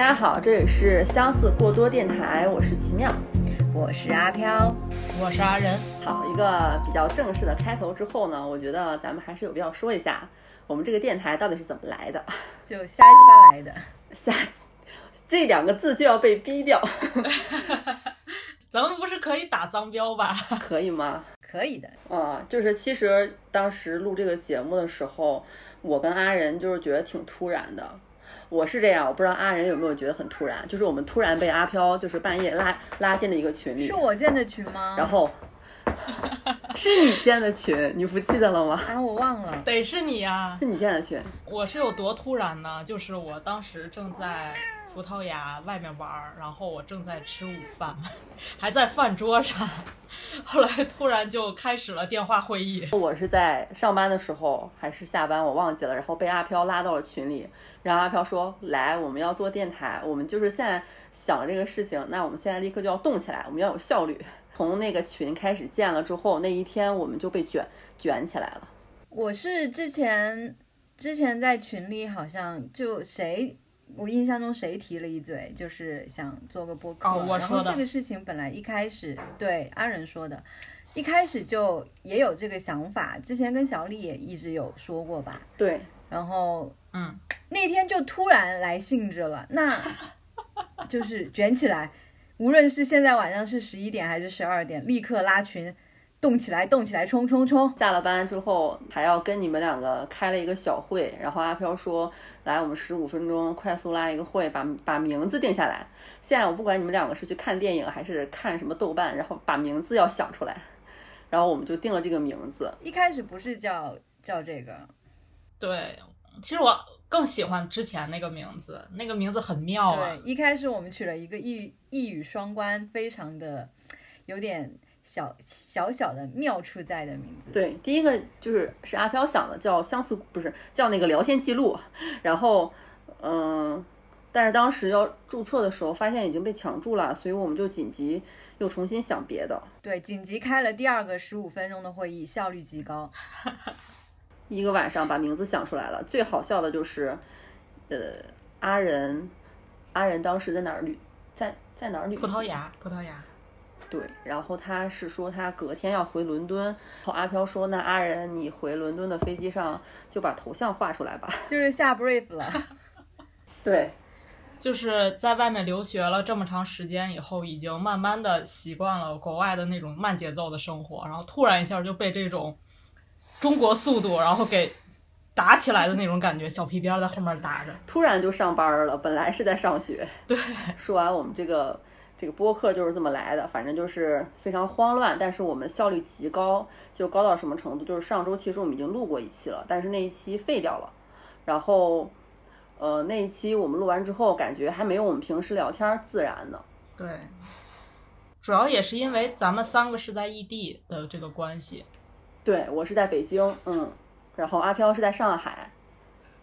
大家好，这里是相似过多电台，我是奇妙，我是阿飘，我是阿仁。好，一个比较正式的开头之后呢，我觉得咱们还是有必要说一下，我们这个电台到底是怎么来的？就瞎鸡巴来的，瞎这两个字就要被逼掉，咱们不是可以打脏标吧？可以吗？可以的。啊，就是其实当时录这个节目的时候，我跟阿仁就是觉得挺突然的。我是这样，我不知道阿仁有没有觉得很突然，就是我们突然被阿飘就是半夜拉拉进了一个群里，是我建的群吗？然后 是你建的群，你不记得了吗？啊，我忘了，得是你呀、是你建的群，我是有多突然呢？就是我当时正在葡萄牙外面玩儿，然后我正在吃午饭，还在饭桌上，后来突然就开始了电话会议。我是在上班的时候还是下班，我忘记了，然后被阿飘拉到了群里，然后阿飘说：“来，我们要做电台，我们就是现在想这个事情，那我们现在立刻就要动起来，我们要有效率。”从那个群开始建了之后，那一天我们就被卷卷起来了。我是之前之前在群里好像就谁。我印象中谁提了一嘴，就是想做个播客。哦我说的然后这个事情本来一开始对阿仁说的，一开始就也有这个想法。之前跟小李也一直有说过吧。对，然后嗯，那天就突然来兴致了，那就是卷起来。无论是现在晚上是十一点还是十二点，立刻拉群，动起来，动起来，冲冲冲！下了班之后还要跟你们两个开了一个小会，然后阿飘说：“来，我们十五分钟快速拉一个会，把把名字定下来。现在我不管你们两个是去看电影还是看什么豆瓣，然后把名字要想出来。”然后我们就定了这个名字。一开始不是叫叫这个，对，其实我更喜欢之前那个名字，那个名字很妙啊对。，一开始我们取了一个一一语双关，非常的有点小小小的妙处在的名字。对，第一个就是是阿飘想的，叫相似，不是叫那个聊天记录。然后，嗯，但是当时要注册的时候，发现已经被抢注了，所以我们就紧急又重新想别的。对，紧急开了第二个十五分钟的会议，效率极高。一个晚上把名字想出来了。最好笑的就是，呃，阿仁，阿仁当时在哪儿旅，在在哪儿旅？葡萄牙，葡萄牙。对，然后他是说他隔天要回伦敦，然后阿飘说那阿仁你回伦敦的飞机上就把头像画出来吧。就是下 brief 了。对，就是在外面留学了这么长时间以后，已经慢慢的习惯了国外的那种慢节奏的生活，然后突然一下就被这种中国速度，然后给打起来的那种感觉，小皮鞭在后面打着。突然就上班了，本来是在上学。对，说完我们这个这个播客就是这么来的，反正就是非常慌乱，但是我们效率极高，就高到什么程度？就是上周其实我们已经录过一期了，但是那一期废掉了，然后呃那一期我们录完之后，感觉还没有我们平时聊天自然呢。对，主要也是因为咱们三个是在异地的这个关系。对我是在北京，嗯，然后阿飘是在上海，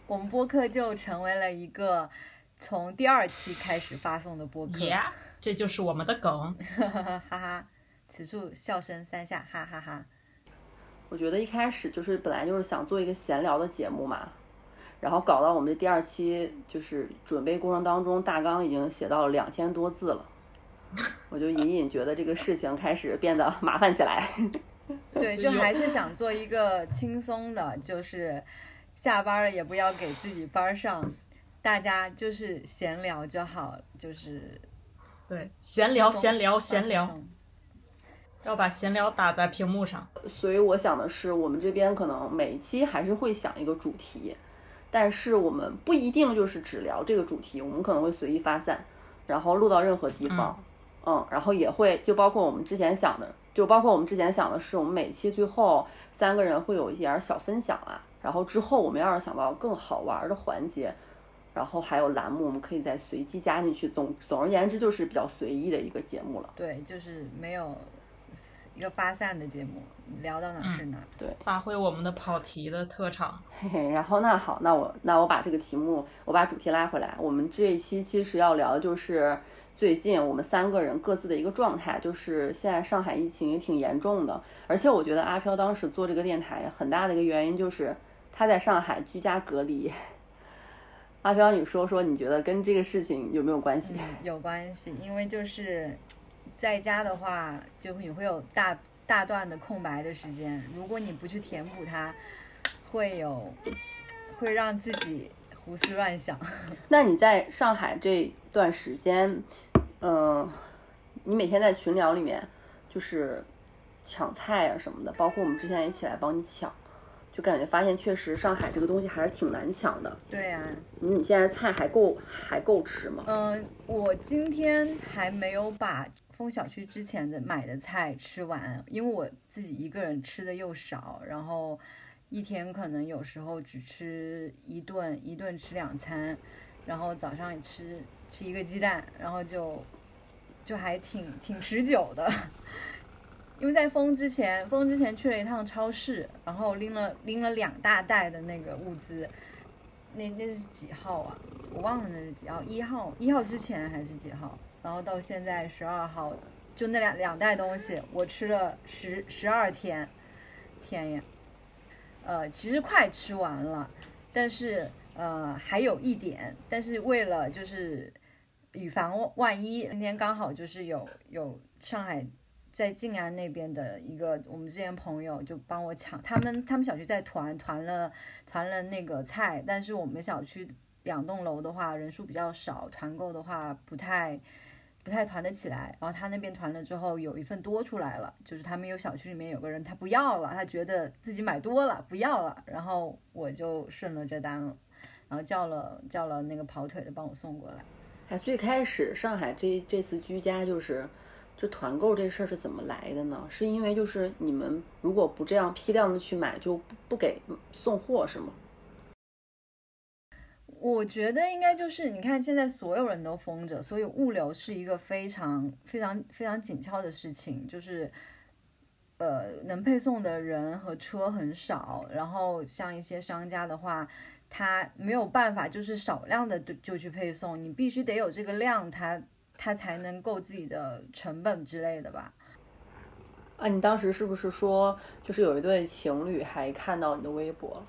我们播客就成为了一个从第二期开始发送的播客，耶、这就是我们的梗。哈 哈哈，此处笑声三下，哈哈哈。我觉得一开始就是本来就是想做一个闲聊的节目嘛，然后搞到我们的第二期就是准备过程当中，大纲已经写到了两千多字了，我就隐隐觉得这个事情开始变得麻烦起来。对，就还是想做一个轻松的，就是下班了也不要给自己班上，大家就是闲聊就好，就是对，闲聊，闲聊，闲聊，要把闲聊打在屏幕上。所以我想的是，我们这边可能每一期还是会想一个主题，但是我们不一定就是只聊这个主题，我们可能会随意发散，然后录到任何地方，嗯然后也会就包括我们之前想的，就包括我们之前想的是，我们每期最后三个人会有一点儿小分享啊，然后之后我们要是想到更好玩的环节。然后还有栏目，我们可以再随机加进去。总总而言之，就是比较随意的一个节目了。对，就是没有一个发散的节目，聊到哪儿是哪儿。发挥我们的跑题的特长。嘿嘿，然后那好，那我那我把这个题目，我把主题拉回来。我们这一期其实要聊的就是最近我们三个人各自的一个状态，就是现在上海疫情也挺严重的，而且我觉得阿飘当时做这个电台很大的一个原因就是他在上海居家隔离，阿飘，你说说，你觉得跟这个事情有没有关系？嗯，有关系，因为就是在家的话，就你会有大大段的空白的时间，如果你不去填补它，会有会让自己胡思乱想。那你在上海这段时间，嗯、你每天在群聊里面就是抢菜啊什么的，包括我们之前一起来帮你抢，就感觉发现确实上海这个东西还是挺难抢的。对啊，你现在菜还够还够吃吗？嗯，我今天还没有把封小区之前的买的菜吃完，因为我自己一个人吃的又少，然后一天可能有时候只吃一顿，一顿吃两餐，然后早上吃吃一个鸡蛋，然后就就还挺挺持久的。因为在封之前，封之前去了一趟超市，然后拎了拎了两大袋的那个物资，那那是几号啊？我忘了那是几号，一号一号之前还是几号？然后到现在十二号，就那两两袋东西，我吃了十十二天，天呀！呃，其实快吃完了，但是呃还有一点，但是为了就是以防万一，今天刚好就是有有上海在静安那边的一个我们之前朋友就帮我抢，他们他们小区在团团了团了那个菜，但是我们小区两栋楼的话人数比较少，团购的话不太不太团得起来。然后他那边团了之后有一份多出来了，就是他们有小区里面有个人他不要了，他觉得自己买多了不要了，然后我就顺了这单了，然后叫了叫了那个跑腿的帮我送过来。哎，最开始上海这这次居家就是，就团购这事儿是怎么来的呢？是因为就是你们如果不这样批量的去买，就不不给送货是吗？我觉得应该就是，你看现在所有人都封着，所以物流是一个非常非常非常紧俏的事情，就是，呃，能配送的人和车很少，然后像一些商家的话，他没有办法就是少量的就就去配送，你必须得有这个量，他他才能够自己的成本之类的吧。啊，你当时是不是说就是有一对情侣还看到你的微博了？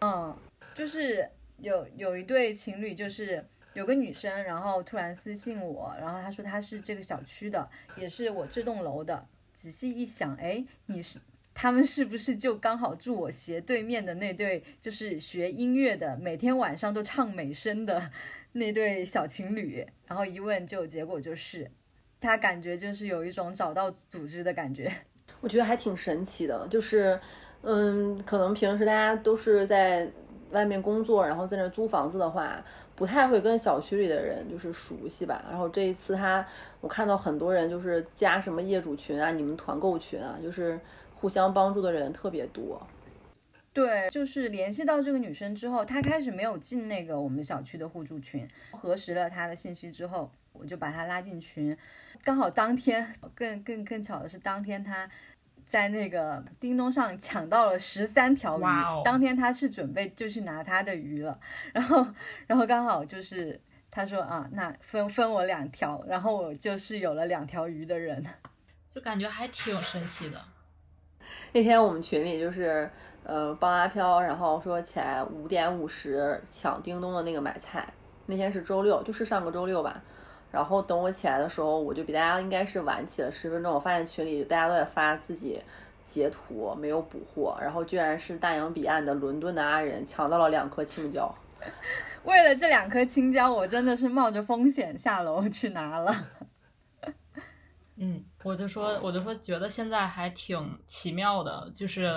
嗯，就是有有一对情侣，就是有个女生，然后突然私信我，然后她说她是这个小区的，也是我这栋楼的。仔细一想，哎，你是他们是不是就刚好住我斜对面的那对，就是学音乐的，每天晚上都唱美声的那对小情侣？然后一问就结果就是，他感觉就是有一种找到组织的感觉。我觉得还挺神奇的，就是，嗯，可能平时大家都是在外面工作，然后在那租房子的话，不太会跟小区里的人就是熟悉吧。然后这一次他，我看到很多人就是加什么业主群啊、你们团购群啊，就是互相帮助的人特别多。对，就是联系到这个女生之后，她开始没有进那个我们小区的互助群，核实了她的信息之后，我就把她拉进群。刚好当天，更更更巧的是，当天她在那个叮咚上抢到了十三条鱼。当天她是准备就去拿她的鱼了，然后 然后刚好就是她说啊，那分分我两条，然后我就是有了两条鱼的人。就感觉还挺神奇的。那天我们群里就是，呃，帮阿飘，然后说起来五点五十抢叮咚的那个买菜，那天是周六，就是上个周六吧。然后等我起来的时候，我就比大家应该是晚起了十分钟。我发现群里大家都在发自己截图，没有补货，然后居然是大洋彼岸的伦敦的阿仁抢到了两颗青椒。为了这两颗青椒，我真的是冒着风险下楼去拿了。嗯，我就说，我就说，觉得现在还挺奇妙的，就是，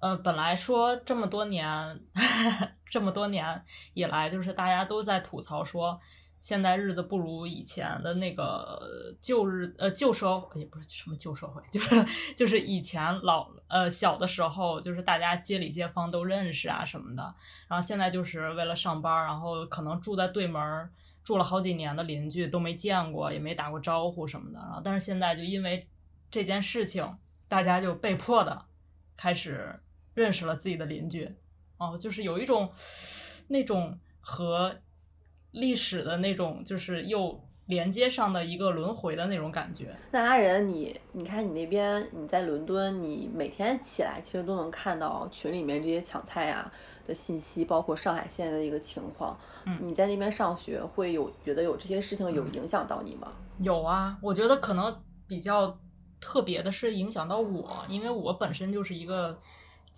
呃，本来说这么多年，这么多年以来，就是大家都在吐槽说，现在日子不如以前的那个旧日呃旧社会，也不是什么旧社会，就是就是以前老呃小的时候，就是大家街里街坊都认识啊什么的，然后现在就是为了上班，然后可能住在对门。住了好几年的邻居都没见过，也没打过招呼什么的。然后，但是现在就因为这件事情，大家就被迫的开始认识了自己的邻居。哦，就是有一种那种和历史的那种，就是又连接上的一个轮回的那种感觉。那阿仁，你你看你那边你在伦敦，你每天起来其实都能看到群里面这些抢菜啊、的信息，包括上海现在的一个情况。嗯你在那边上学会有觉得有这些事情有影响到你吗？有啊，我觉得可能比较特别的是影响到我，因为我本身就是一个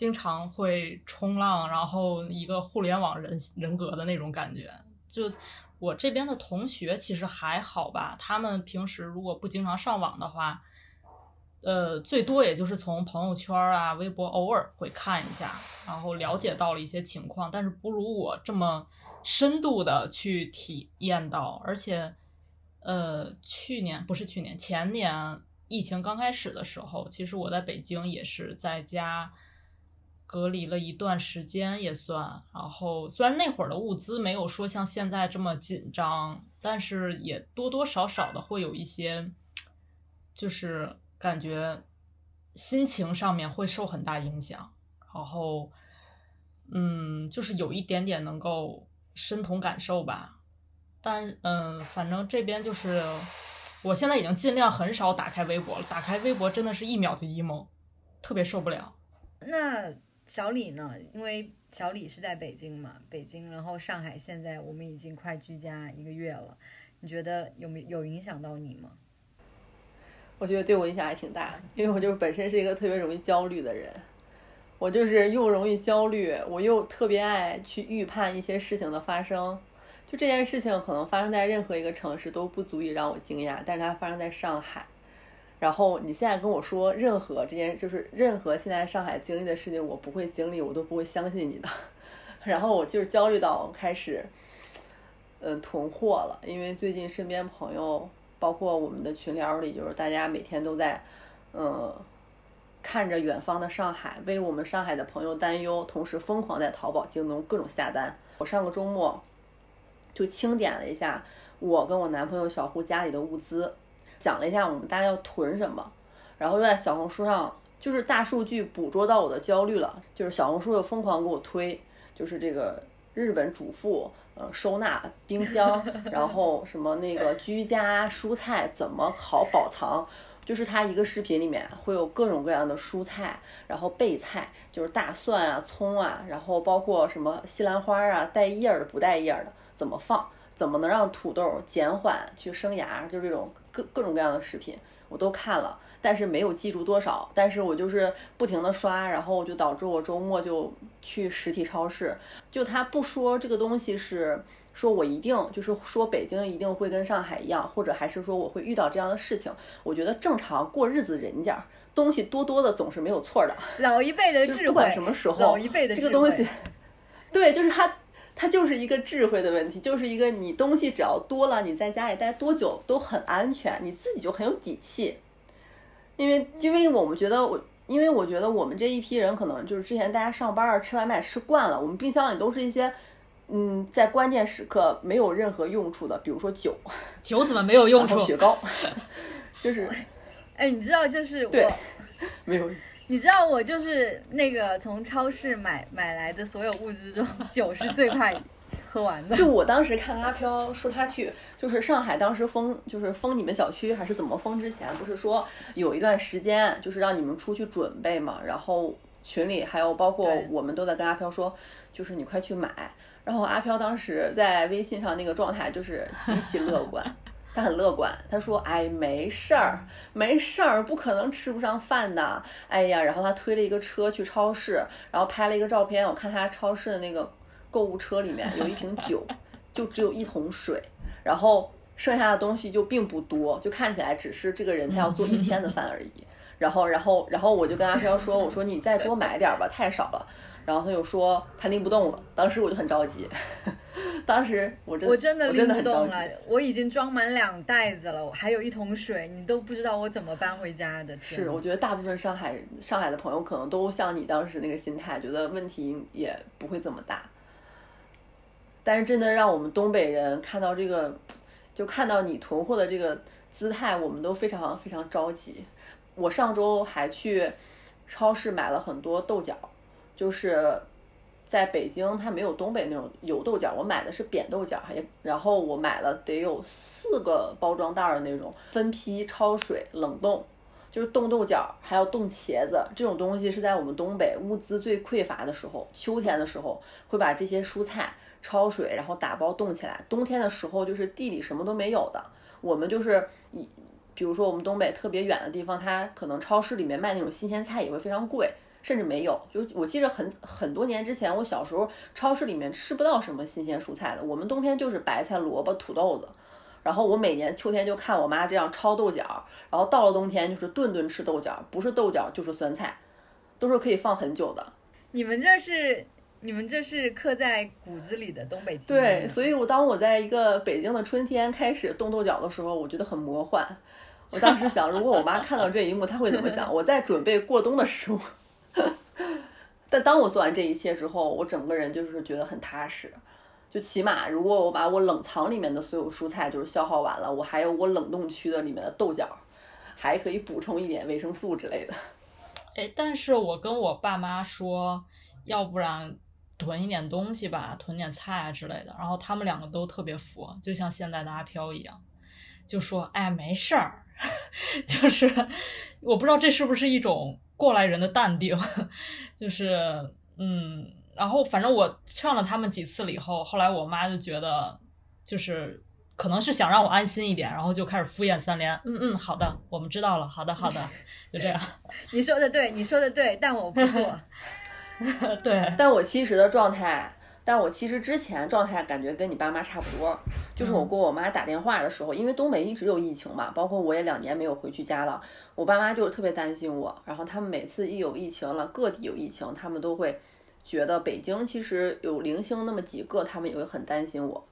经常会冲浪，然后一个互联网人人格的那种感觉。就我这边的同学其实还好吧，他们平时如果不经常上网的话，呃，最多也就是从朋友圈啊、微博偶尔会看一下，然后了解到了一些情况，但是不如我这么深度的去体验到，而且。呃，去年不是去年，前年疫情刚开始的时候，其实我在北京也是在家隔离了一段时间，也算。然后虽然那会儿的物资没有说像现在这么紧张，但是也多多少少的会有一些，就是感觉心情上面会受很大影响。然后，嗯，就是有一点点能够身同感受吧。但嗯，反正这边就是，我现在已经尽量很少打开微博了。打开微博真的是一秒就 emo，特别受不了。那小李呢？因为小李是在北京嘛，北京，然后上海现在我们已经快居家一个月了，你觉得有没有影响到你吗？我觉得对我影响还挺大，因为我就是本身是一个特别容易焦虑的人，我就是又容易焦虑，我又特别爱去预判一些事情的发生。就这件事情可能发生在任何一个城市都不足以让我惊讶，但是它发生在上海。然后你现在跟我说任何这件就是任何现在上海经历的事情，我不会经历，我都不会相信你的。然后我就是焦虑到开始，嗯，囤货了，因为最近身边朋友，包括我们的群聊里，就是大家每天都在，嗯，看着远方的上海，为我们上海的朋友担忧，同时疯狂在淘宝、京东各种下单。我上个周末。就清点了一下我跟我男朋友小胡家里的物资，想了一下我们大概要囤什么，然后又在小红书上就是大数据捕捉到我的焦虑了，就是小红书又疯狂给我推，就是这个日本主妇呃收纳冰箱，然后什么那个居家蔬菜怎么好保藏，就是它一个视频里面会有各种各样的蔬菜，然后备菜就是大蒜啊、葱啊，然后包括什么西兰花啊，带叶儿的不带叶儿的。怎么放？怎么能让土豆减缓去生芽？就这种各各种各样的视频，我都看了，但是没有记住多少。但是我就是不停的刷，然后就导致我周末就去实体超市。就他不说这个东西是说我一定就是说北京一定会跟上海一样，或者还是说我会遇到这样的事情。我觉得正常过日子人家东西多多的总是没有错的。老一辈的 智慧，不管什么时候，老一辈的这个东西，对，就是他。它就是一个智慧的问题，就是一个你东西只要多了，你在家里待多久都很安全，你自己就很有底气。因为，因为我们觉得我，因为我觉得我们这一批人可能就是之前大家上班儿吃外卖吃惯了，我们冰箱里都是一些，嗯，在关键时刻没有任何用处的，比如说酒，酒怎么没有用处？雪糕，就是，哎，你知道，就是我没有。你知道我就是那个从超市买买来的所有物资中，酒是最快喝完的。就我当时看阿飘说他去，就是上海当时封，就是封你们小区还是怎么封之前，不是说有一段时间就是让你们出去准备嘛，然后群里还有包括我们都在跟阿飘说，就是你快去买。然后阿飘当时在微信上那个状态就是极其乐观。他很乐观，他说：“哎，没事儿，没事儿，不可能吃不上饭的。”哎呀，然后他推了一个车去超市，然后拍了一个照片。我看他超市的那个购物车里面 有一瓶酒，就只有一桶水，然后剩下的东西就并不多，就看起来只是这个人他要做一天的饭而已。然后，然后，然后我就跟阿飘说：“我说你再多买点吧，太少了。”然后他就说他拎不动了，当时我就很着急。当时我真我真的拎不动了，我已经装满两袋子了，还有一桶水，你都不知道我怎么搬回家的。是，我觉得大部分上海上海的朋友可能都像你当时那个心态，觉得问题也不会这么大。但是真的让我们东北人看到这个，就看到你囤货的这个姿态，我们都非常非常着急。我上周还去超市买了很多豆角。就是在北京，它没有东北那种油豆角，我买的是扁豆角，还然后我买了得有四个包装袋的那种，分批焯水冷冻，就是冻豆角，还有冻茄子这种东西是在我们东北物资最匮乏的时候，秋天的时候会把这些蔬菜焯水，然后打包冻起来。冬天的时候就是地里什么都没有的，我们就是以，比如说我们东北特别远的地方，它可能超市里面卖那种新鲜菜也会非常贵，甚至没有。就我记得很很多年之前，我小时候超市里面吃不到什么新鲜蔬菜的，我们冬天就是白菜、萝卜、土豆子。然后我每年秋天就看我妈这样焯豆角，然后到了冬天就是顿顿吃豆角，不是豆角就是酸菜，都是可以放很久的。你们这是你们这是刻在骨子里的东北基因。对，所以我当我在一个北京的春天开始冻豆角的时候，我觉得很魔幻。我当时想，如果我妈看到这一幕，她会怎么想？我在准备过冬的食物。但当我做完这一切之后，我整个人就是觉得很踏实。就起码，如果我把我冷藏里面的所有蔬菜就是消耗完了，我还有我冷冻区的里面的豆角，还可以补充一点维生素之类的。哎，但是我跟我爸妈说，要不然囤一点东西吧，囤点菜啊之类的。然后他们两个都特别服，就像现在的阿飘一样，就说：“哎，没事儿。” 就是我不知道这是不是一种过来人的淡定，就是嗯。然后，反正我劝了他们几次了以后，后来我妈就觉得，就是可能是想让我安心一点，然后就开始敷衍三连。嗯嗯，好的，我们知道了。好的，好的，就这样。你说的对，你说的对，但我不做。对，但我其实的状态，但我其实之前状态感觉跟你爸妈差不多，就是我给我妈打电话的时候，因为东北一直有疫情嘛，包括我也两年没有回去家了，我爸妈就是特别担心我。然后他们每次一有疫情了，各地有疫情，他们都会。觉得北京其实有零星那么几个，他们也会很担心我。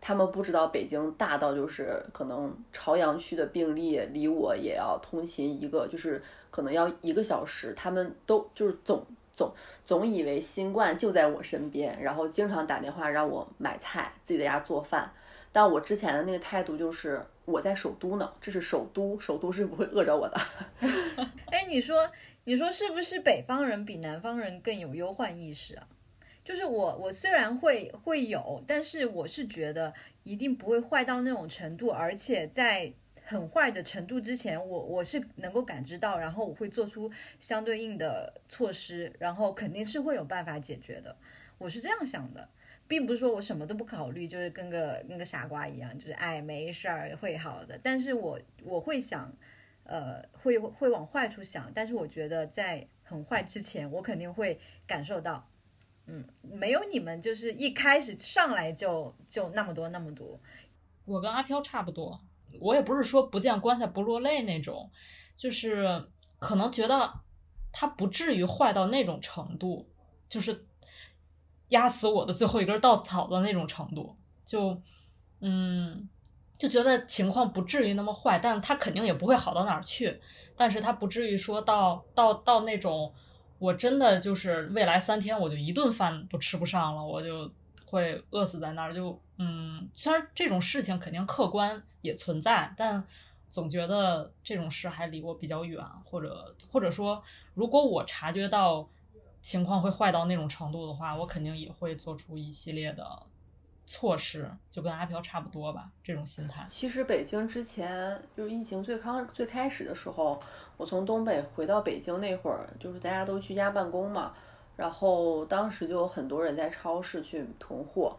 他们不知道北京大到就是可能朝阳区的病例离我也要通勤一个，就是可能要一个小时。他们都就是总总总以为新冠就在我身边，然后经常打电话让我买菜，自己在家做饭。但我之前的那个态度就是我在首都呢，这是首都，首都是不会饿着我的。哎，你说。你说是不是北方人比南方人更有忧患意识啊？就是我，我虽然会会有，但是我是觉得一定不会坏到那种程度，而且在很坏的程度之前，我我是能够感知到，然后我会做出相对应的措施，然后肯定是会有办法解决的。我是这样想的，并不是说我什么都不考虑，就是跟个跟个傻瓜一样，就是哎没事儿会好的。但是我我会想。呃，会会往坏处想，但是我觉得在很坏之前，我肯定会感受到，嗯，没有你们就是一开始上来就就那么多那么多。我跟阿飘差不多，我也不是说不见棺材不落泪那种，就是可能觉得他不至于坏到那种程度，就是压死我的最后一根稻草的那种程度，就嗯。就觉得情况不至于那么坏，但他肯定也不会好到哪儿去。但是他不至于说到到到那种，我真的就是未来三天我就一顿饭都吃不上了，我就会饿死在那儿。就嗯，虽然这种事情肯定客观也存在，但总觉得这种事还离我比较远，或者或者说，如果我察觉到情况会坏到那种程度的话，我肯定也会做出一系列的。措施就跟阿飘差不多吧，这种心态。其实北京之前就是疫情最刚最开始的时候，我从东北回到北京那会儿，就是大家都居家办公嘛，然后当时就有很多人在超市去囤货，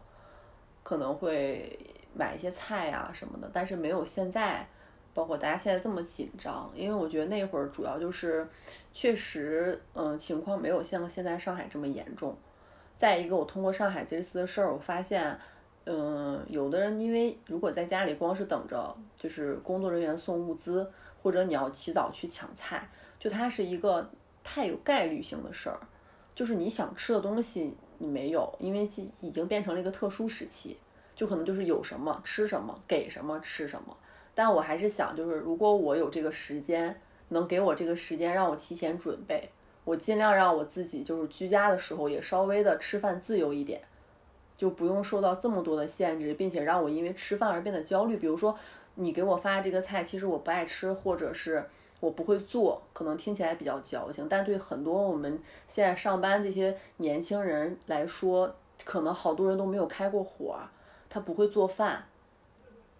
可能会买一些菜啊什么的，但是没有现在，包括大家现在这么紧张，因为我觉得那会儿主要就是，确实，嗯，情况没有像现在上海这么严重。再一个，我通过上海这次的事儿，我发现。嗯，有的人因为如果在家里光是等着，就是工作人员送物资，或者你要起早去抢菜，就它是一个太有概率性的事儿，就是你想吃的东西你没有，因为已经变成了一个特殊时期，就可能就是有什么吃什么，给什么吃什么。但我还是想，就是如果我有这个时间，能给我这个时间让我提前准备，我尽量让我自己就是居家的时候也稍微的吃饭自由一点。就不用受到这么多的限制，并且让我因为吃饭而变得焦虑。比如说，你给我发这个菜，其实我不爱吃，或者是我不会做，可能听起来比较矫情，但对很多我们现在上班这些年轻人来说，可能好多人都没有开过火，他不会做饭，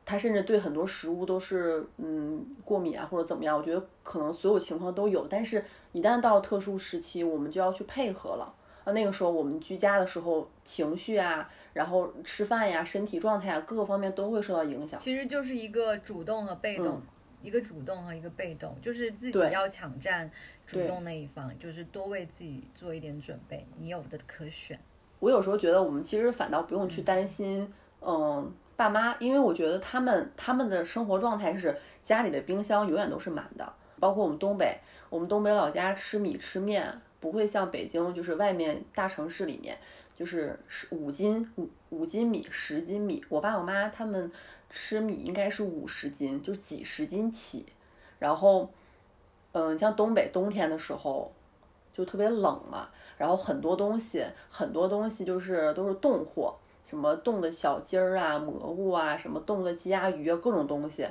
他甚至对很多食物都是嗯过敏啊或者怎么样，我觉得可能所有情况都有，但是一旦到特殊时期，我们就要去配合了啊。那个时候我们居家的时候，情绪啊，然后吃饭呀、身体状态啊，各个方面都会受到影响。其实就是一个主动和被动，一个主动和一个被动，就是自己要抢占主动那一方，就是多为自己做一点准备，你有的可选。我有时候觉得我们其实反倒不用去担心，嗯，爸妈，因为我觉得他们他们的生活状态是家里的冰箱永远都是满的，包括我们东北，我们东北老家吃米吃面不会像北京就是外面大城市里面就是十五斤五五斤米十斤米，我爸我妈他们吃米应该是五十斤，就几十斤起，然后，嗯，像东北冬天的时候就特别冷嘛。然后很多东西，很多东西就是都是冻货，什么冻的小鸡儿啊、蘑菇啊，什么冻的鸡鸭鱼啊，各种东西。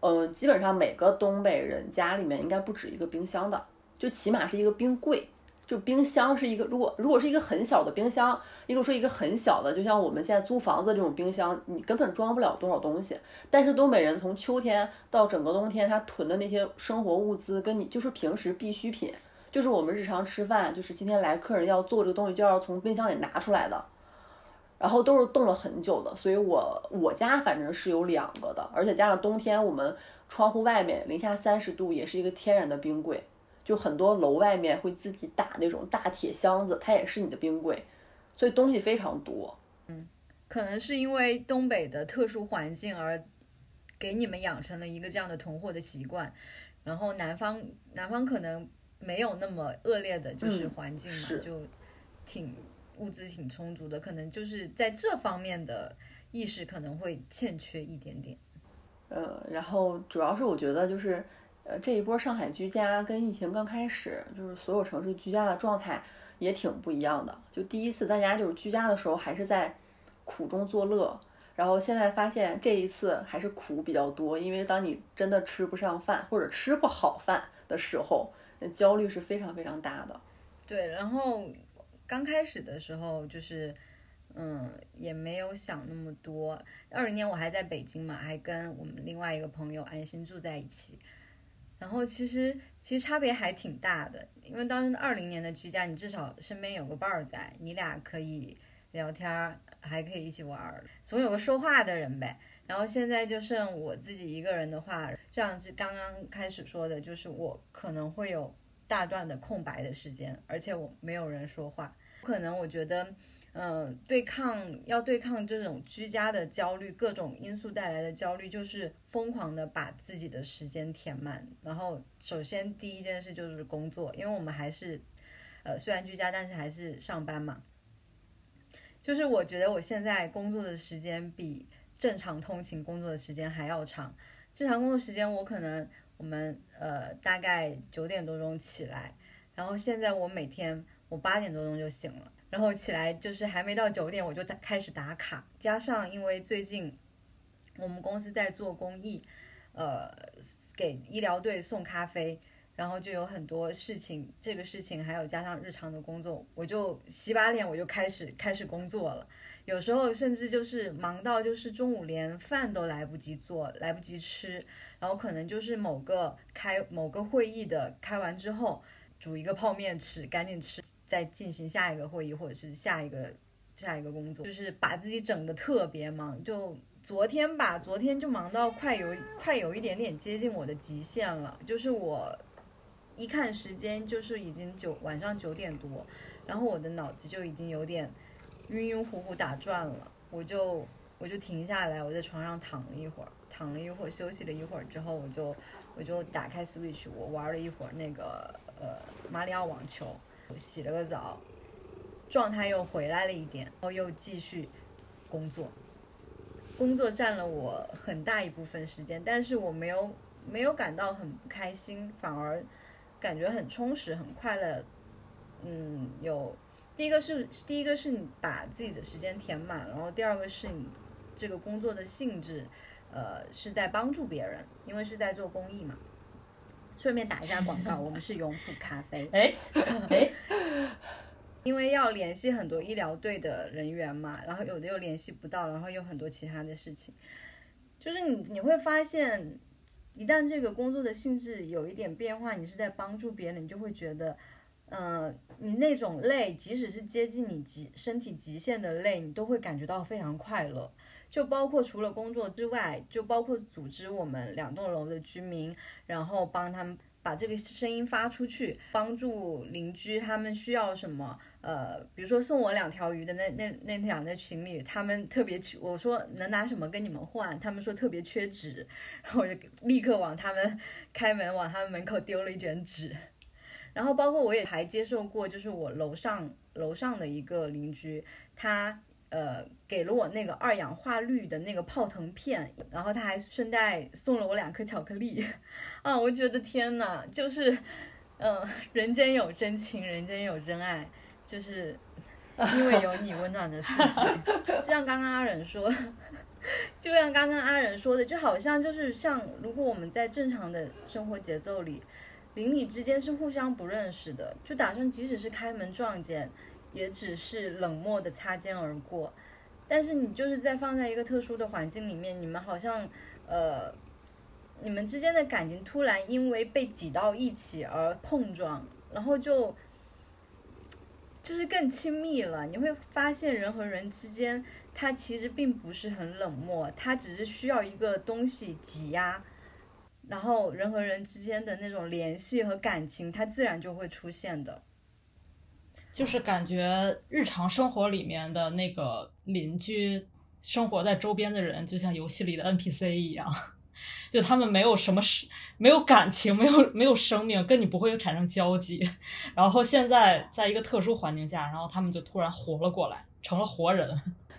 嗯，基本上每个东北人家里面应该不止一个冰箱的，就起码是一个冰柜。就冰箱是一个，如果如果是一个很小的冰箱，如果说一个很小的，就像我们现在租房子这种冰箱，你根本装不了多少东西。但是东北人从秋天到整个冬天，他囤的那些生活物资，跟你就是平时必需品。就是我们日常吃饭，就是今天来客人要做这个东西，就要从冰箱里拿出来的，然后都是冻了很久的。所以我我家反正是有两个的，而且加上冬天我们窗户外面零下三十度，也是一个天然的冰柜。就很多楼外面会自己打那种大铁箱子，它也是你的冰柜，所以东西非常多。嗯可能是因为东北的特殊环境而给你们养成了一个这样的囤货的习惯，然后南方南方可能没有那么恶劣的就是嗯环境嘛，是就挺物资挺充足的，可能就是在这方面的意识可能会欠缺一点点。呃，然后主要是我觉得就是，呃，这一波上海居家跟疫情刚开始，就是所有城市居家的状态也挺不一样的。就第一次大家就是居家的时候还是在苦中作乐，然后现在发现这一次还是苦比较多，因为当你真的吃不上饭或者吃不好饭的时候，那焦虑是非常非常大的。对，然后刚开始的时候就是，嗯，也没有想那么多。二零年我还在北京嘛，还跟我们另外一个朋友安心住在一起。然后其实其实差别还挺大的，因为当时二零年的居家，你至少身边有个伴儿在，你俩可以聊天儿，还可以一起玩儿，总有个说话的人呗。然后现在就剩我自己一个人的话，这样是刚刚开始说的，就是我可能会有大段的空白的时间，而且我没有人说话，可能我觉得，呃，对抗要对抗这种居家的焦虑，各种因素带来的焦虑，就是疯狂的把自己的时间填满。然后，首先第一件事就是工作，因为我们还是，呃，虽然居家，但是还是上班嘛。就是我觉得我现在工作的时间比正常通勤工作的时间还要长。正常工作时间我可能我们呃大概九点多钟起来，然后现在我每天我八点多钟就醒了，然后起来就是还没到九点我就打开始打卡，加上因为最近我们公司在做公益，呃给医疗队送咖啡。然后就有很多事情，这个事情还有加上日常的工作，我就洗把脸，我就开始开始工作了。有时候甚至就是忙到就是中午连饭都来不及做，来不及吃，然后可能就是某个开某个会议的开完之后，煮一个泡面吃，赶紧吃，再进行下一个会议或者是下一个下一个工作，就是把自己整的特别忙。就昨天吧，昨天就忙到快有快有一点点接近我的极限了，就是我。一看时间就是已经九晚上九点多，然后我的脑子就已经有点晕晕乎乎打转了，我就我就停下来，我在床上躺了一会儿，躺了一会儿，休息了一会儿之后，我就我就打开 Switch，我玩了一会儿那个呃马里奥网球，洗了个澡，状态又回来了一点，然后又继续工作，工作占了我很大一部分时间，但是我没有没有感到很不开心，反而。感觉很充实，很快乐。嗯，有第一个是第一个是你把自己的时间填满，然后第二个是你这个工作的性质，呃，是在帮助别人，因为是在做公益嘛。顺便打一下广告，我们是永普咖啡。哎 哎，因为要联系很多医疗队的人员嘛，然后有的又联系不到，然后有很多其他的事情。就是你你会发现，一旦这个工作的性质有一点变化，你是在帮助别人，你就会觉得，嗯、你那种累，即使是接近你极身体极限的累，你都会感觉到非常快乐。就包括除了工作之外，就包括组织我们两栋楼的居民，然后帮他们把这个声音发出去，帮助邻居他们需要什么。呃，比如说送我两条鱼的那那那两对情侣，他们特别缺，我说能拿什么跟你们换？他们说特别缺纸，然后我就立刻往他们开门往他们门口丢了一卷纸。然后包括我也还接受过，就是我楼上楼上的一个邻居，他呃给了我那个二氧化氯的那个泡腾片，然后他还顺带送了我两颗巧克力，啊，我觉得天呐，就是嗯、人间有真情，人间有真爱，就是因为有你温暖的四季。就像刚刚阿忍说，就像刚刚阿忍说的，就好像就是像如果我们在正常的生活节奏里，邻里之间是互相不认识的，就打算即使是开门撞见，也只是冷漠的擦肩而过。但是你就是在放在一个特殊的环境里面，你们好像呃，你们之间的感情突然因为被挤到一起而碰撞，然后就就是更亲密了。你会发现人和人之间，他其实并不是很冷漠，他只是需要一个东西挤压，然后人和人之间的那种联系和感情，它自然就会出现的。就是感觉日常生活里面的那个邻居，生活在周边的人，就像游戏里的 NPC 一样，就他们没有什么事没有感情，没有没有生命，跟你不会产生交集。然后现在在一个特殊环境下，然后他们就突然活了过来，成了活人。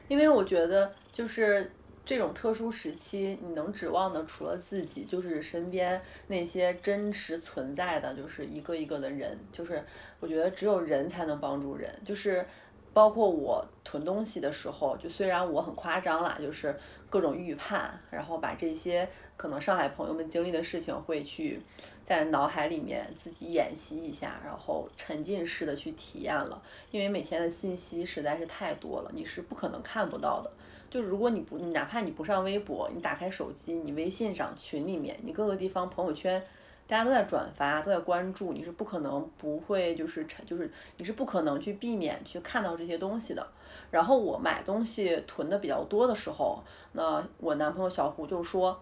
因为我觉得就是这种特殊时期，你能指望的除了自己，就是身边那些真实存在的，就是一个一个的人。就是我觉得只有人才能帮助人，就是包括我囤东西的时候，就虽然我很夸张啦，就是各种预判，然后把这些可能上海朋友们经历的事情会去在脑海里面自己演习一下，然后沉浸式的去体验了。因为每天的信息实在是太多了，你是不可能看不到的。就如果你不，你哪怕你不上微博，你打开手机，你微信上群里面，你各个地方朋友圈，大家都在转发，都在关注，你是不可能不会就是就是你是不可能去避免去看到这些东西的。然后我买东西囤的比较多的时候，那我男朋友小胡就说，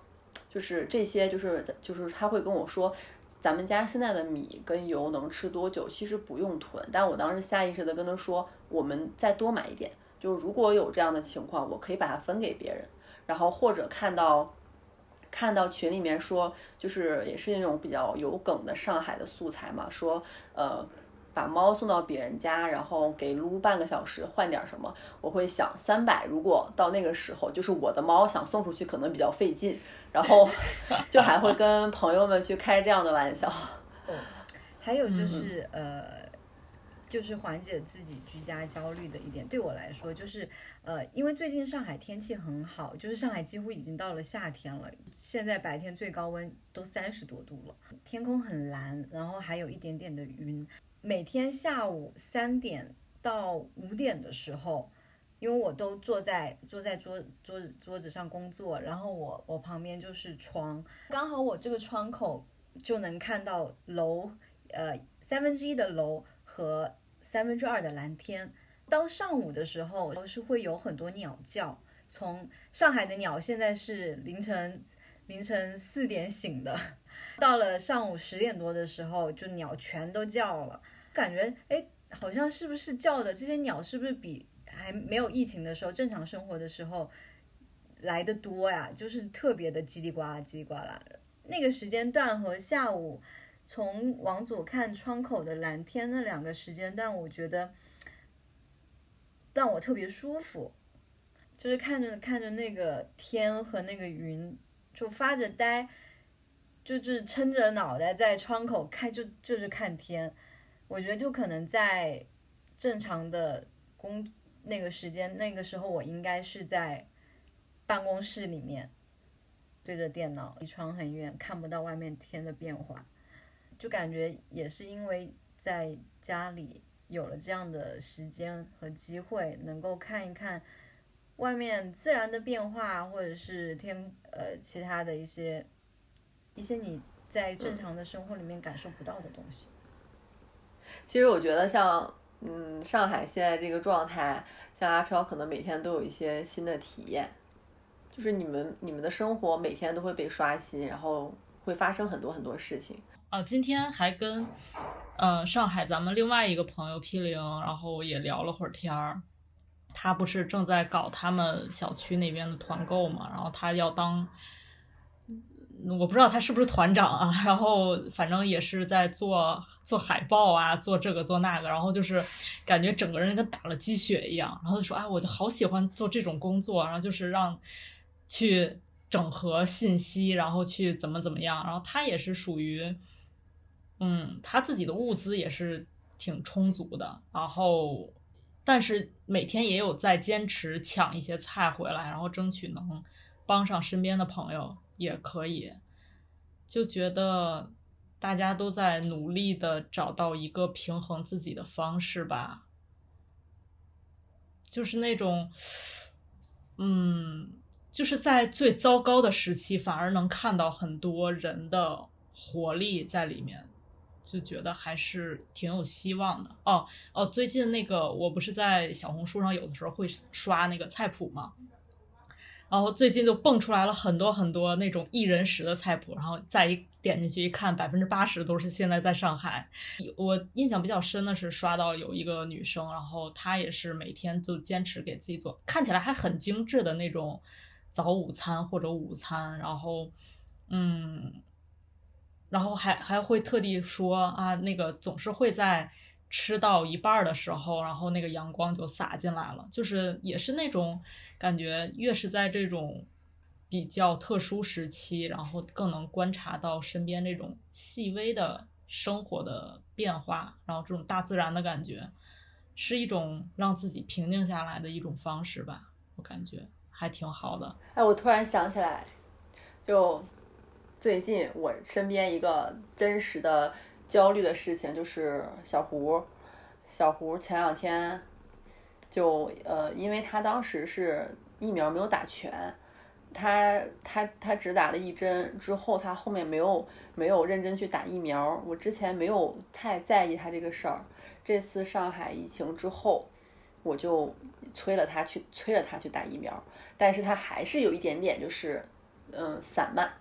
就是这些就是就是他会跟我说。咱们家现在的米跟油能吃多久？其实不用囤，但我当时下意识的跟他说，我们再多买一点。就如果有这样的情况，我可以把它分给别人，然后或者看到看到群里面说，就是也是那种比较有梗的上海的素材嘛，说呃把猫送到别人家，然后给撸半个小时换点什么，我会想三百，如果到那个时候就是我的猫想送出去可能比较费劲，然后 就还会跟朋友们去开这样的玩笑。还有就是、呃，就是缓解自己居家焦虑的一点，对我来说就是呃，因为最近上海天气很好，就是上海几乎已经到了夏天了，现在白天最高温都三十多度了，天空很蓝，然后还有一点点的云。每天下午三点到五点的时候，因为我都坐在坐在桌桌子桌子上工作，然后我我旁边就是窗，刚好我这个窗口就能看到楼。呃，三分之一的楼和三分之二的蓝天。当上午的时候，都是会有很多鸟叫。从上海的鸟现在是凌晨凌晨四点醒的，到了上午十点多的时候，就鸟全都叫了。感觉哎，好像是不是叫的这些鸟是不是比还没有疫情的时候正常生活的时候来的多呀？就是特别的叽里呱啦叽里呱啦。那个时间段和下午。从往左看窗口的蓝天那两个时间段，我觉得让我特别舒服，就是看着看着那个天和那个云，就发着呆，就是撑着脑袋在窗口看，就就是看天。我觉得就可能在正常的工那个时间，那个时候我应该是在办公室里面对着电脑，离窗很远，看不到外面天的变化。就感觉也是因为在家里有了这样的时间和机会，能够看一看外面自然的变化，或者是天呃其他的一些一些你在正常的生活里面感受不到的东西。其实我觉得像嗯上海现在这个状态，像阿飘可能每天都有一些新的体验，就是你们你们的生活每天都会被刷新，然后会发生很多很多事情。啊，今天还跟呃上海咱们另外一个朋友 P 零，然后也聊了会儿天儿。他不是正在搞他们小区那边的团购嘛，然后他要当，我不知道他是不是团长啊，然后反正也是在做做海报啊，做这个做那个，然后就是感觉整个人跟打了鸡血一样，然后就说哎，我就好喜欢做这种工作，然后就是让去整合信息，然后去怎么怎么样，然后他也是属于，嗯，他自己的物资也是挺充足的，然后。但是每天也有在坚持抢一些菜回来，然后争取能帮上身边的朋友也可以，就觉得大家都在努力的找到一个平衡自己的方式吧，就是那种，嗯，就是在最糟糕的时期，反而能看到很多人的活力在里面。就觉得还是挺有希望的哦哦，最近那个我不是在小红书上有的时候会刷那个菜谱嘛，然后最近就蹦出来了很多很多那种一人食的菜谱，然后再一点进去一看，百分之八十都是现在在上海。我印象比较深的是刷到有一个女生，然后她也是每天就坚持给自己做，看起来还很精致的那种早午餐或者午餐，然后嗯。然后还还会特地说啊，那个总是会在吃到一半的时候，然后那个阳光就洒进来了，就是也是那种感觉，越是在这种比较特殊时期，然后更能观察到身边这种细微的生活的变化，然后这种大自然的感觉，是一种让自己平静下来的一种方式吧，我感觉还挺好的。哎，我突然想起来，就。最近我身边一个真实的焦虑的事情就是小胡，小胡前两天就呃，因为他当时是疫苗没有打全，他他他只打了一针之后，他后面没有没有认真去打疫苗。我之前没有太在意他这个事儿，这次上海疫情之后，我就催了他去催了他去打疫苗，但是他还是有一点点就是嗯散漫。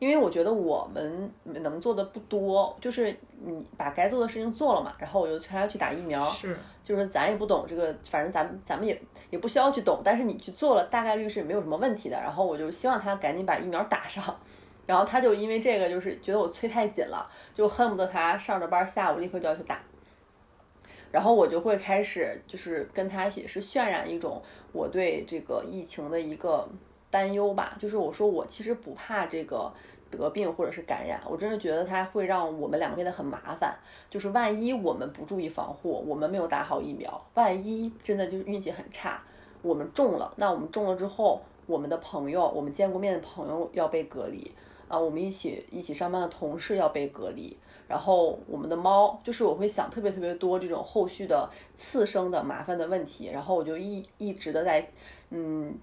因为我觉得我们能做的不多，就是你把该做的事情做了嘛，然后我就催他去打疫苗。是，就是咱也不懂这个，反正咱们咱们也也不需要去懂，但是你去做了，大概率是没有什么问题的。然后我就希望他赶紧把疫苗打上，然后他就因为这个就是觉得我催太紧了，就恨不得他上着班下午立刻就要去打。然后我就会开始就是跟他也是渲染一种我对这个疫情的一个。担忧吧，就是我说我其实不怕这个得病或者是感染，我真的觉得它会让我们两个变得很麻烦。就是万一我们不注意防护，我们没有打好疫苗，万一真的就是运气很差，我们中了，那我们中了之后，我们的朋友，我们见过面的朋友要被隔离啊，我们一起一起上班的同事要被隔离，然后我们的猫，就是我会想特别特别多这种后续的次生的麻烦的问题，然后我就一一直的在嗯。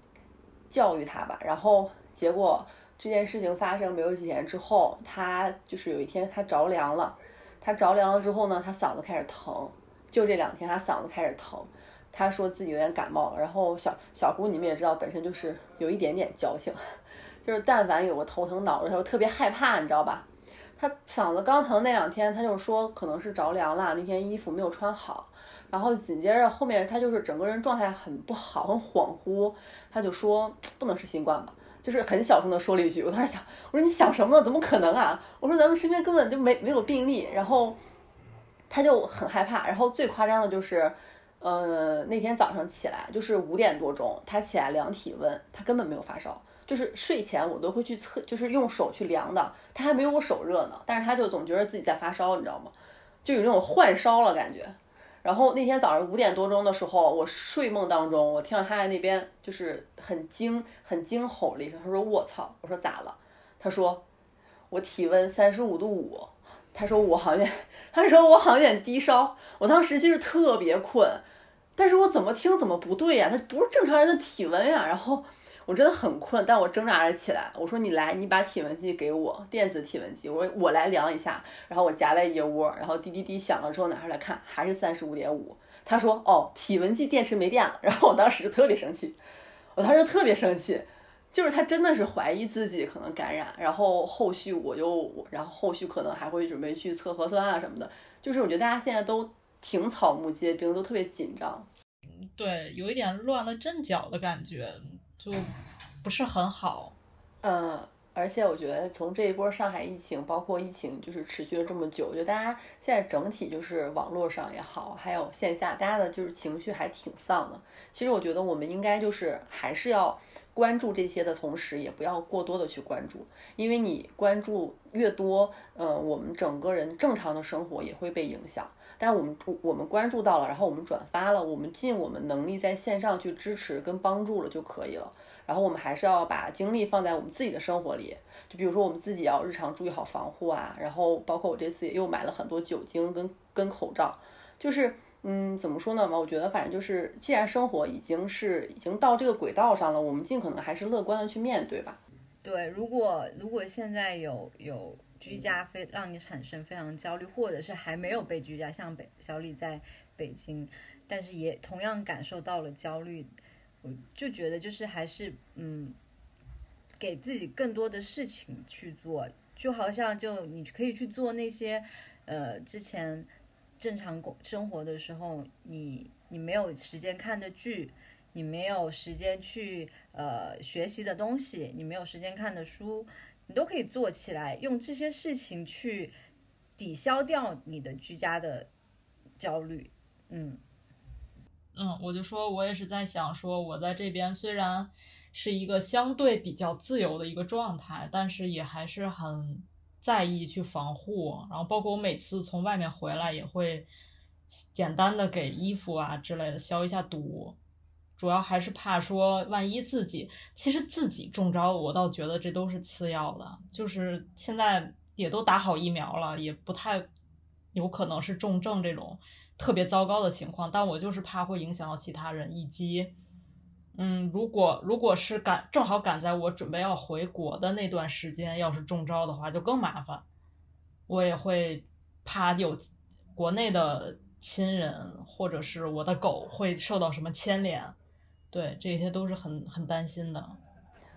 教育他吧，然后结果这件事情发生没有几天之后，他就是有一天他着凉了，他着凉了之后呢，他嗓子开始疼，就这两天他嗓子开始疼，他说自己有点感冒了。然后小小胡你们也知道，本身就是有一点点矫情，就是但凡有个头疼脑热，他就特别害怕，你知道吧？他嗓子刚疼那两天，他就说可能是着凉了，那天衣服没有穿好。然后紧接着后面他就是整个人状态很不好，很恍惚，他就说不能是新冠吧，就是很小声的说了一句。我当时想，我说你想什么呢？怎么可能啊？我说咱们身边根本就没没有病例。然后他就很害怕。然后最夸张的就是，呃，那天早上起来就是五点多钟，他起来量体温，他根本没有发烧。就是睡前我都会去测，就是用手去量的，他还没有我手热呢。但是他就总觉得自己在发烧，你知道吗？就有那种幻烧了感觉。然后那天早上五点多钟的时候，我睡梦当中，我听到他在那边就是很惊、很惊吼了一声。他说：“我操！”我说：“咋了？”他说：“我体温三十五度五。”他说：“我好像，他说我好像有点低烧。”我当时其实特别困，但是我怎么听怎么不对呀，他不是正常人的体温呀。然后我真的很困，但我挣扎着起来，我说你来，你把体温计给我，电子体温计，我说我来量一下。然后我夹在腋窝，然后滴滴滴响了之后拿出来看，还是三十五点五。他说哦，体温计电池没电了。然后我当时就特别生气，我当时特别生气。就是他真的是怀疑自己可能感染，然后后续我又，然后后续可能还会准备去测核酸啊什么的。就是我觉得大家现在都挺草木皆兵，都特别紧张。对，有一点乱了阵脚的感觉，就不是很好。嗯，而且我觉得从这一波上海疫情，包括疫情就是持续了这么久，我觉得大家现在整体就是网络上也好，还有线下，大家的就是情绪还挺丧的。其实我觉得我们应该就是还是要。关注这些的同时，也不要过多的去关注，因为你关注越多，呃，我们整个人正常的生活也会被影响。但我们我们关注到了，然后我们转发了，我们尽我们能力在线上去支持跟帮助了就可以了。然后我们还是要把精力放在我们自己的生活里，就比如说我们自己要日常注意好防护啊，然后包括我这次也又买了很多酒精跟跟口罩，就是。嗯，怎么说呢嘛？我觉得反正就是，既然生活已经是已经到这个轨道上了，我们尽可能还是乐观的去面对吧。对，如果如果现在有有居家非让你产生非常焦虑，或者是还没有被居家，像北小李在北京，但是也同样感受到了焦虑，我就觉得就是还是嗯，给自己更多的事情去做，就好像就你可以去做那些呃之前。正常工生活的时候，你你没有时间看的剧，你没有时间去呃学习的东西，你没有时间看的书，你都可以做起来，用这些事情去抵消掉你的居家的焦虑。嗯嗯，我就说我也是在想，说我在这边虽然是一个相对比较自由的一个状态，但是也还是很。在意去防护，然后包括我每次从外面回来也会简单的给衣服啊之类的消一下毒，主要还是怕说万一自己其实自己中招，我倒觉得这都是次要的，就是现在也都打好疫苗了，也不太有可能是重症这种特别糟糕的情况，但我就是怕会影响到其他人以及。嗯，如果如果是赶正好赶在我准备要回国的那段时间，要是中招的话，就更麻烦。我也会怕有国内的亲人或者是我的狗会受到什么牵连，对，这些都是很很担心的。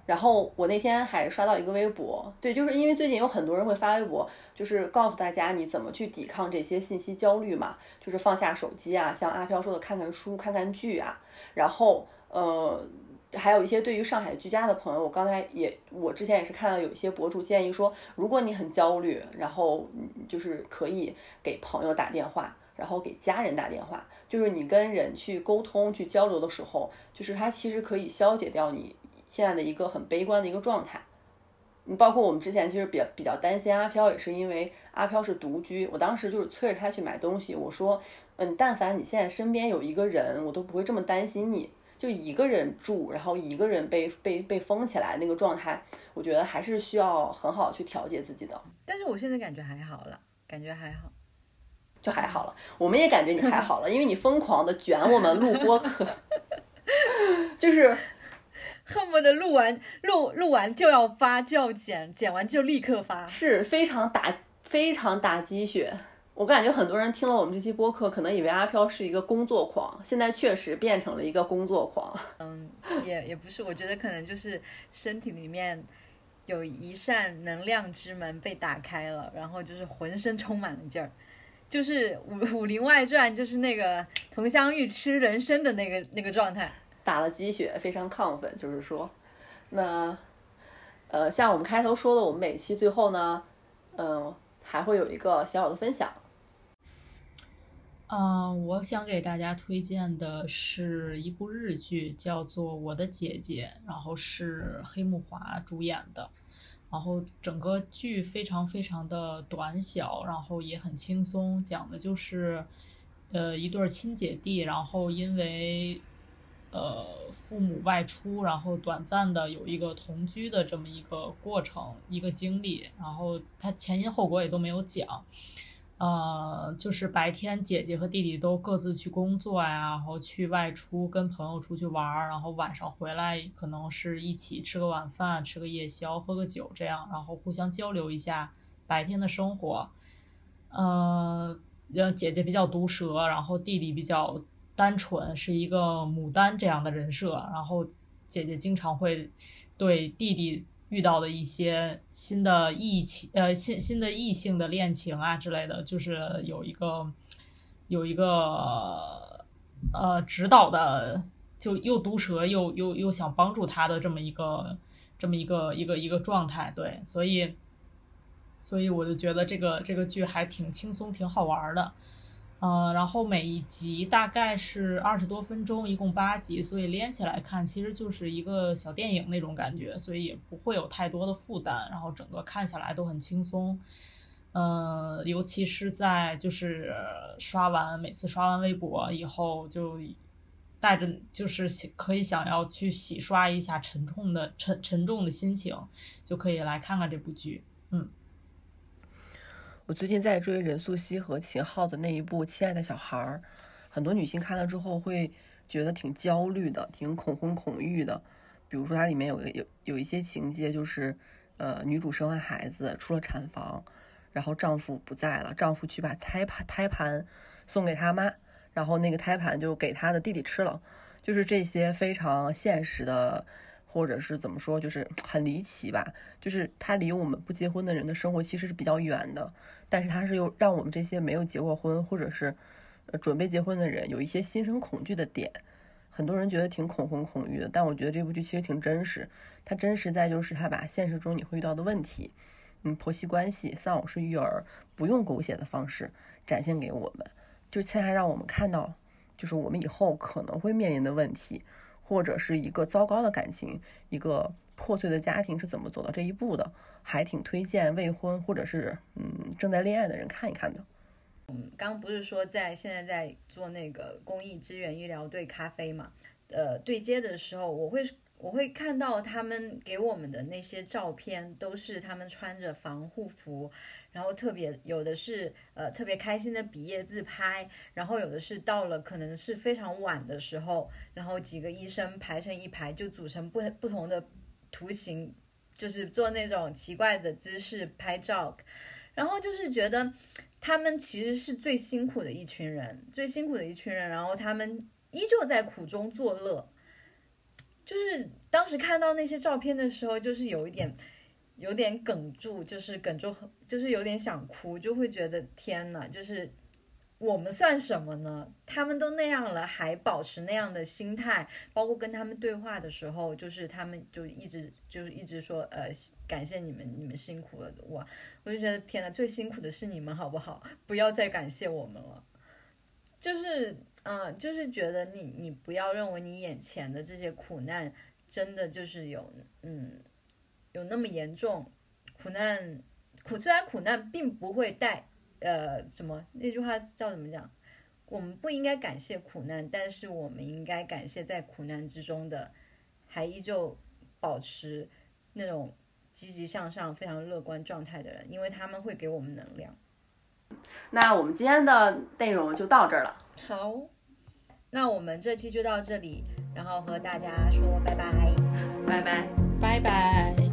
然后我那天还刷到一个微博，对，就是因为最近有很多人会发微博，就是告诉大家你怎么去抵抗这些信息焦虑嘛，就是放下手机啊，像阿飘说的看看书、看看剧啊，然后。呃，还有一些对于上海居家的朋友，我刚才也，我之前也是看到有一些博主建议说，如果你很焦虑，然后就是可以给朋友打电话，然后给家人打电话，就是你跟人去沟通、去交流的时候，就是它其实可以消解掉你现在的一个很悲观的一个状态。你包括我们之前其实比较比较担心阿飘，也是因为阿飘是独居，我当时就是催着他去买东西，我说，嗯，但凡你现在身边有一个人，我都不会这么担心你。就一个人住，然后一个人被被被封起来那个状态，我觉得还是需要很好去调节自己的。但是我现在感觉还好了，感觉还好，就还好了。我们也感觉你还好了，因为你疯狂的卷我们录播课，就是恨不得录完录录完就要发，就要剪，剪完就立刻发，是非常打非常打鸡血。我感觉很多人听了我们这期播客，可能以为阿飘是一个工作狂，现在确实变成了一个工作狂。嗯，也也不是，我觉得可能就是身体里面有一扇能量之门被打开了，然后就是浑身充满了劲儿，就是《武武林外传》，就是那个佟湘玉吃人参的那个那个状态，打了鸡血，非常亢奋。就是说，那呃，像我们开头说的，我们每期最后呢，嗯，还会有一个小小的分享。嗯，我想给大家推荐的是一部日剧，叫做《我的姐姐》，然后是黑木华主演的，然后整个剧非常非常的短小，然后也很轻松，讲的就是，呃，一对亲姐弟，然后因为，呃，父母外出，然后短暂的有一个同居的这么一个过程，一个经历，然后他前因后果也都没有讲。呃，就是白天姐姐和弟弟都各自去工作呀，然后去外出跟朋友出去玩儿，然后晚上回来可能是一起吃个晚饭，吃个夜宵，喝个酒这样，然后互相交流一下白天的生活。呃，姐姐比较毒舌，然后弟弟比较单纯，是一个牡丹这样的人设，然后姐姐经常会对弟弟。遇到的一些新的异情，呃，新新的异性的恋情啊之类的，就是有一个有一个呃指导的，就又毒舌又又又想帮助他的这么一个这么一个一个一个状态，对，所以所以我就觉得这个这个剧还挺轻松，挺好玩的。呃，然后每一集大概是二十多分钟，一共八集，所以连起来看其实就是一个小电影那种感觉，所以也不会有太多的负担，然后整个看下来都很轻松。呃，尤其是在就是刷完每次刷完微博以后，就带着就是可以想要去洗刷一下沉重的沉沉重的心情，就可以来看看这部剧，嗯。我最近在追任素汐和秦昊的那一部《亲爱的小孩儿》，很多女性看了之后会觉得挺焦虑的，挺恐婚恐育的。比如说它里面有个有有一些情节，就是呃女主生完孩子出了产房，然后丈夫不在了，丈夫去把胎盘胎盘送给他妈，然后那个胎盘就给他的弟弟吃了，就是这些非常现实的。或者是怎么说，就是 很离奇吧。就是他离我们不结婚的人的生活其实是比较远的，但是他是又让我们这些没有结过婚或者是准备结婚的人有一些心生恐惧的点。很多人觉得挺恐婚恐育的，但我觉得这部剧其实挺真实。它真实在就是他把现实中你会遇到的问题，嗯，婆媳关系、丧偶式育儿，不用狗血的方式展现给我们，就恰恰让我们看到，就是我们以后可能会面临的问题。或者是一个糟糕的感情，一个破碎的家庭是怎么走到这一步的？还挺推荐未婚或者是嗯正在恋爱的人看一看的。嗯，刚不是说在现在在做那个公益支援医疗队咖啡嘛？呃，对接的时候，我会我会看到他们给我们的那些照片，都是他们穿着防护服。然后特别有的是呃特别开心的毕业自拍，然后有的是到了可能是非常晚的时候，然后几个医生排成一排就组成不不同的图形，就是做那种奇怪的姿势拍照，然后就是觉得他们其实是最辛苦的一群人，最辛苦的一群人，然后他们依旧在苦中作乐，就是当时看到那些照片的时候，就是有一点。有点哽住，就是哽住，就是有点想哭，就会觉得天呐，就是我们算什么呢？他们都那样了，还保持那样的心态，包括跟他们对话的时候，就是他们就一直就是一直说，呃，感谢你们，你们辛苦了，哇，我就觉得天呐，最辛苦的是你们，好不好？不要再感谢我们了，就是，嗯，就是觉得你你不要认为你眼前的这些苦难真的就是有，嗯。有那么严重，苦难苦虽然苦难并不会带呃什么那句话叫怎么讲？我们不应该感谢苦难，但是我们应该感谢在苦难之中的还依旧保持那种积极向上、非常乐观状态的人，因为他们会给我们能量。那我们今天的内容就到这儿了。好，那我们这期就到这里，然后和大家说拜拜，拜拜，拜拜。